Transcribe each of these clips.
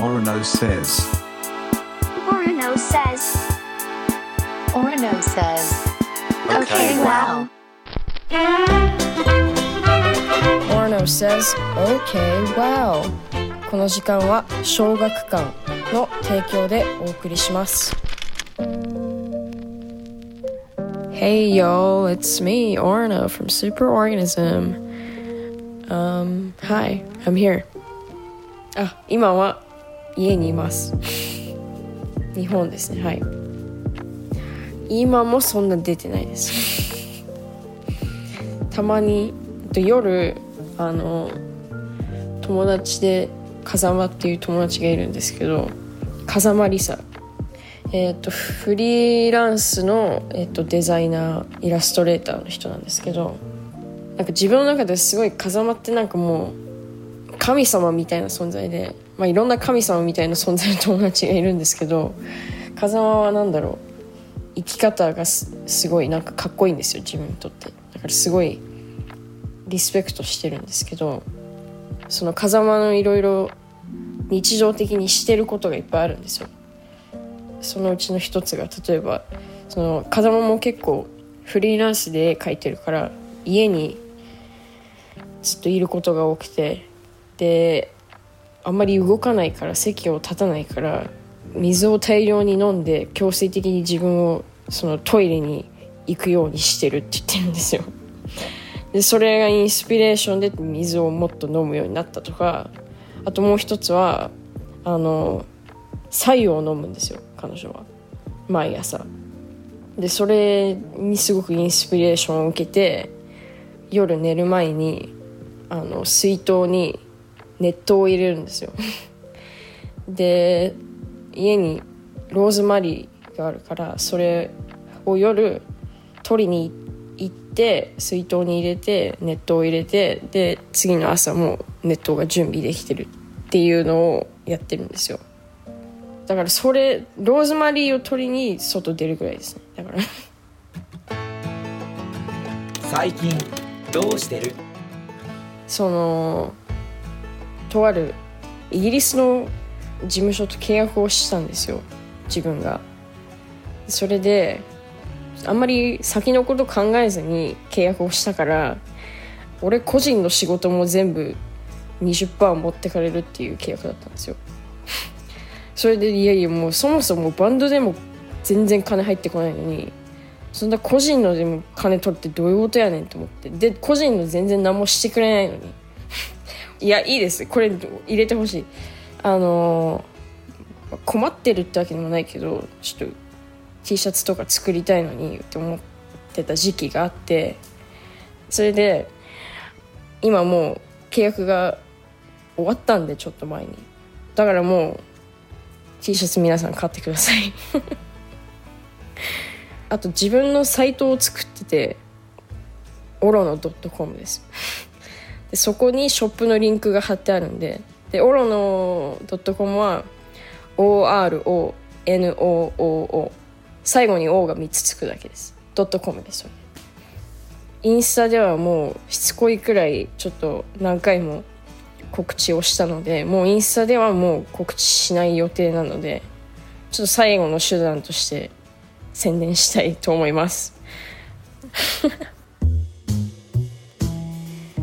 Orono says. Orono says. Orono says. Okay, wow. Orno says, OK, wow. この時間は小学館の提供でお送りします。Hey yo, it's me, Orno from Superorganism. Um, hi, I'm here. あ、今は 家にいます。日本ですね、はい。今もそんな出てないです。たまに夜あの友達で風間っていう友達がいるんですけど風間りさえっ、とフリーランスの、えー、とデザイナーイラストレーターの人なんですけどなんか自分の中ですごい風間ってなんかもう神様みたいな存在で、まあ、いろんな神様みたいな存在の友達がいるんですけど風間は何だろう生き方がすごいなんかかっこいいんですよ自分にとって。だからすごいリスペクトしてるんですけどその風間のいろいろ日常的にしてることがいっぱいあるんですよ。そのうちの一つが例えばその風間も結構フリーランスで絵描いてるから家にずっといることが多くてであんまり動かないから席を立たないから水を大量に飲んで強制的に自分をそのトイレに行くようにしてるって言ってるんですよ。でそれがインスピレーションで水をもっと飲むようになったとかあともう一つはあの白湯を飲むんですよ彼女は。毎朝。でそれにすごくインスピレーションを受けて夜寝る前にあの水筒に熱湯を入れるんですよ。で家にローズマリーがあるからそれを夜取りに行って水筒に入れて熱湯を入れてで次の朝もう熱湯が準備できてるっていうのをやってるんですよ。だからそれローズマリーを取りに外出るぐらいですね。だから。最近どうしてる？そのとあるイギリスの事務所と契約をしたんですよ。自分が。それであんまり先のこと考えずに契約をしたから俺個人の仕事も全部20%持ってかれるっていう契約だったんですよ。それでいやいやもうそもそもバンドでも全然金入ってこないのにそんな個人のでも金取ってどういうことやねんと思って。で個人の全然何もしてくれないのにいやいいです。これ入れてほしい。あの困ってるってわけでもないけどちょっと T シャツとか作りたいのにって思ってた時期があってそれで今もう契約が終わったんでちょっと前に。だからもう T シャツ皆さん買ってください。あと自分のサイトを作っててオロノ .com です。でそこにショップのリンクが貼ってあるんででオロノ .com は ORONOOO 最後に O が3つつくだけです。ドットコムですよね。インスタではもうしつこいくらいちょっと何回も告知をしたのでもうインスタではもう告知しない予定なのでちょっと最後の手段として宣伝したいと思います。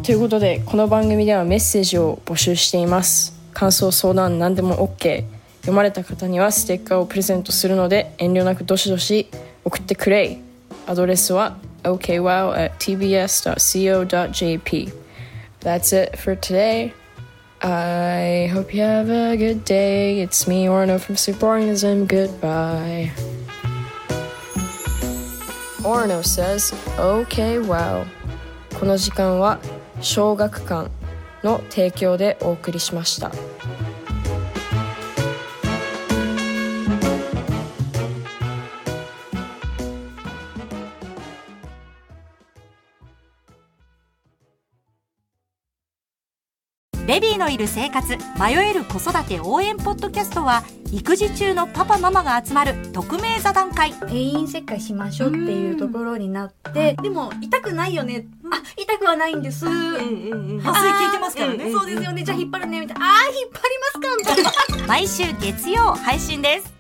ということでこの番組ではメッセージを募集しています感想相談何でも OK 読まれた方にはステッカーをプレゼントするので遠慮なくどしどし送ってくれアドレスは okwow at tbs.co.jp That's it for today I hope you have a good day. It's me, Orno from Superorganism. Goodbye. Orno says, Okay, wow. この時間は小学館の提供でお送りしました。ベビーのいる生活迷える子育て応援ポッドキャストは育児中のパパママが集まる匿名座談会。定員切開しましょうっていうところになって、でも痛くないよね、あ痛くはないんです、麻酔効いてますからね。そうですよね。じゃあ引っ張るねみたいな。あー引っ張りますス感と毎週月曜配信です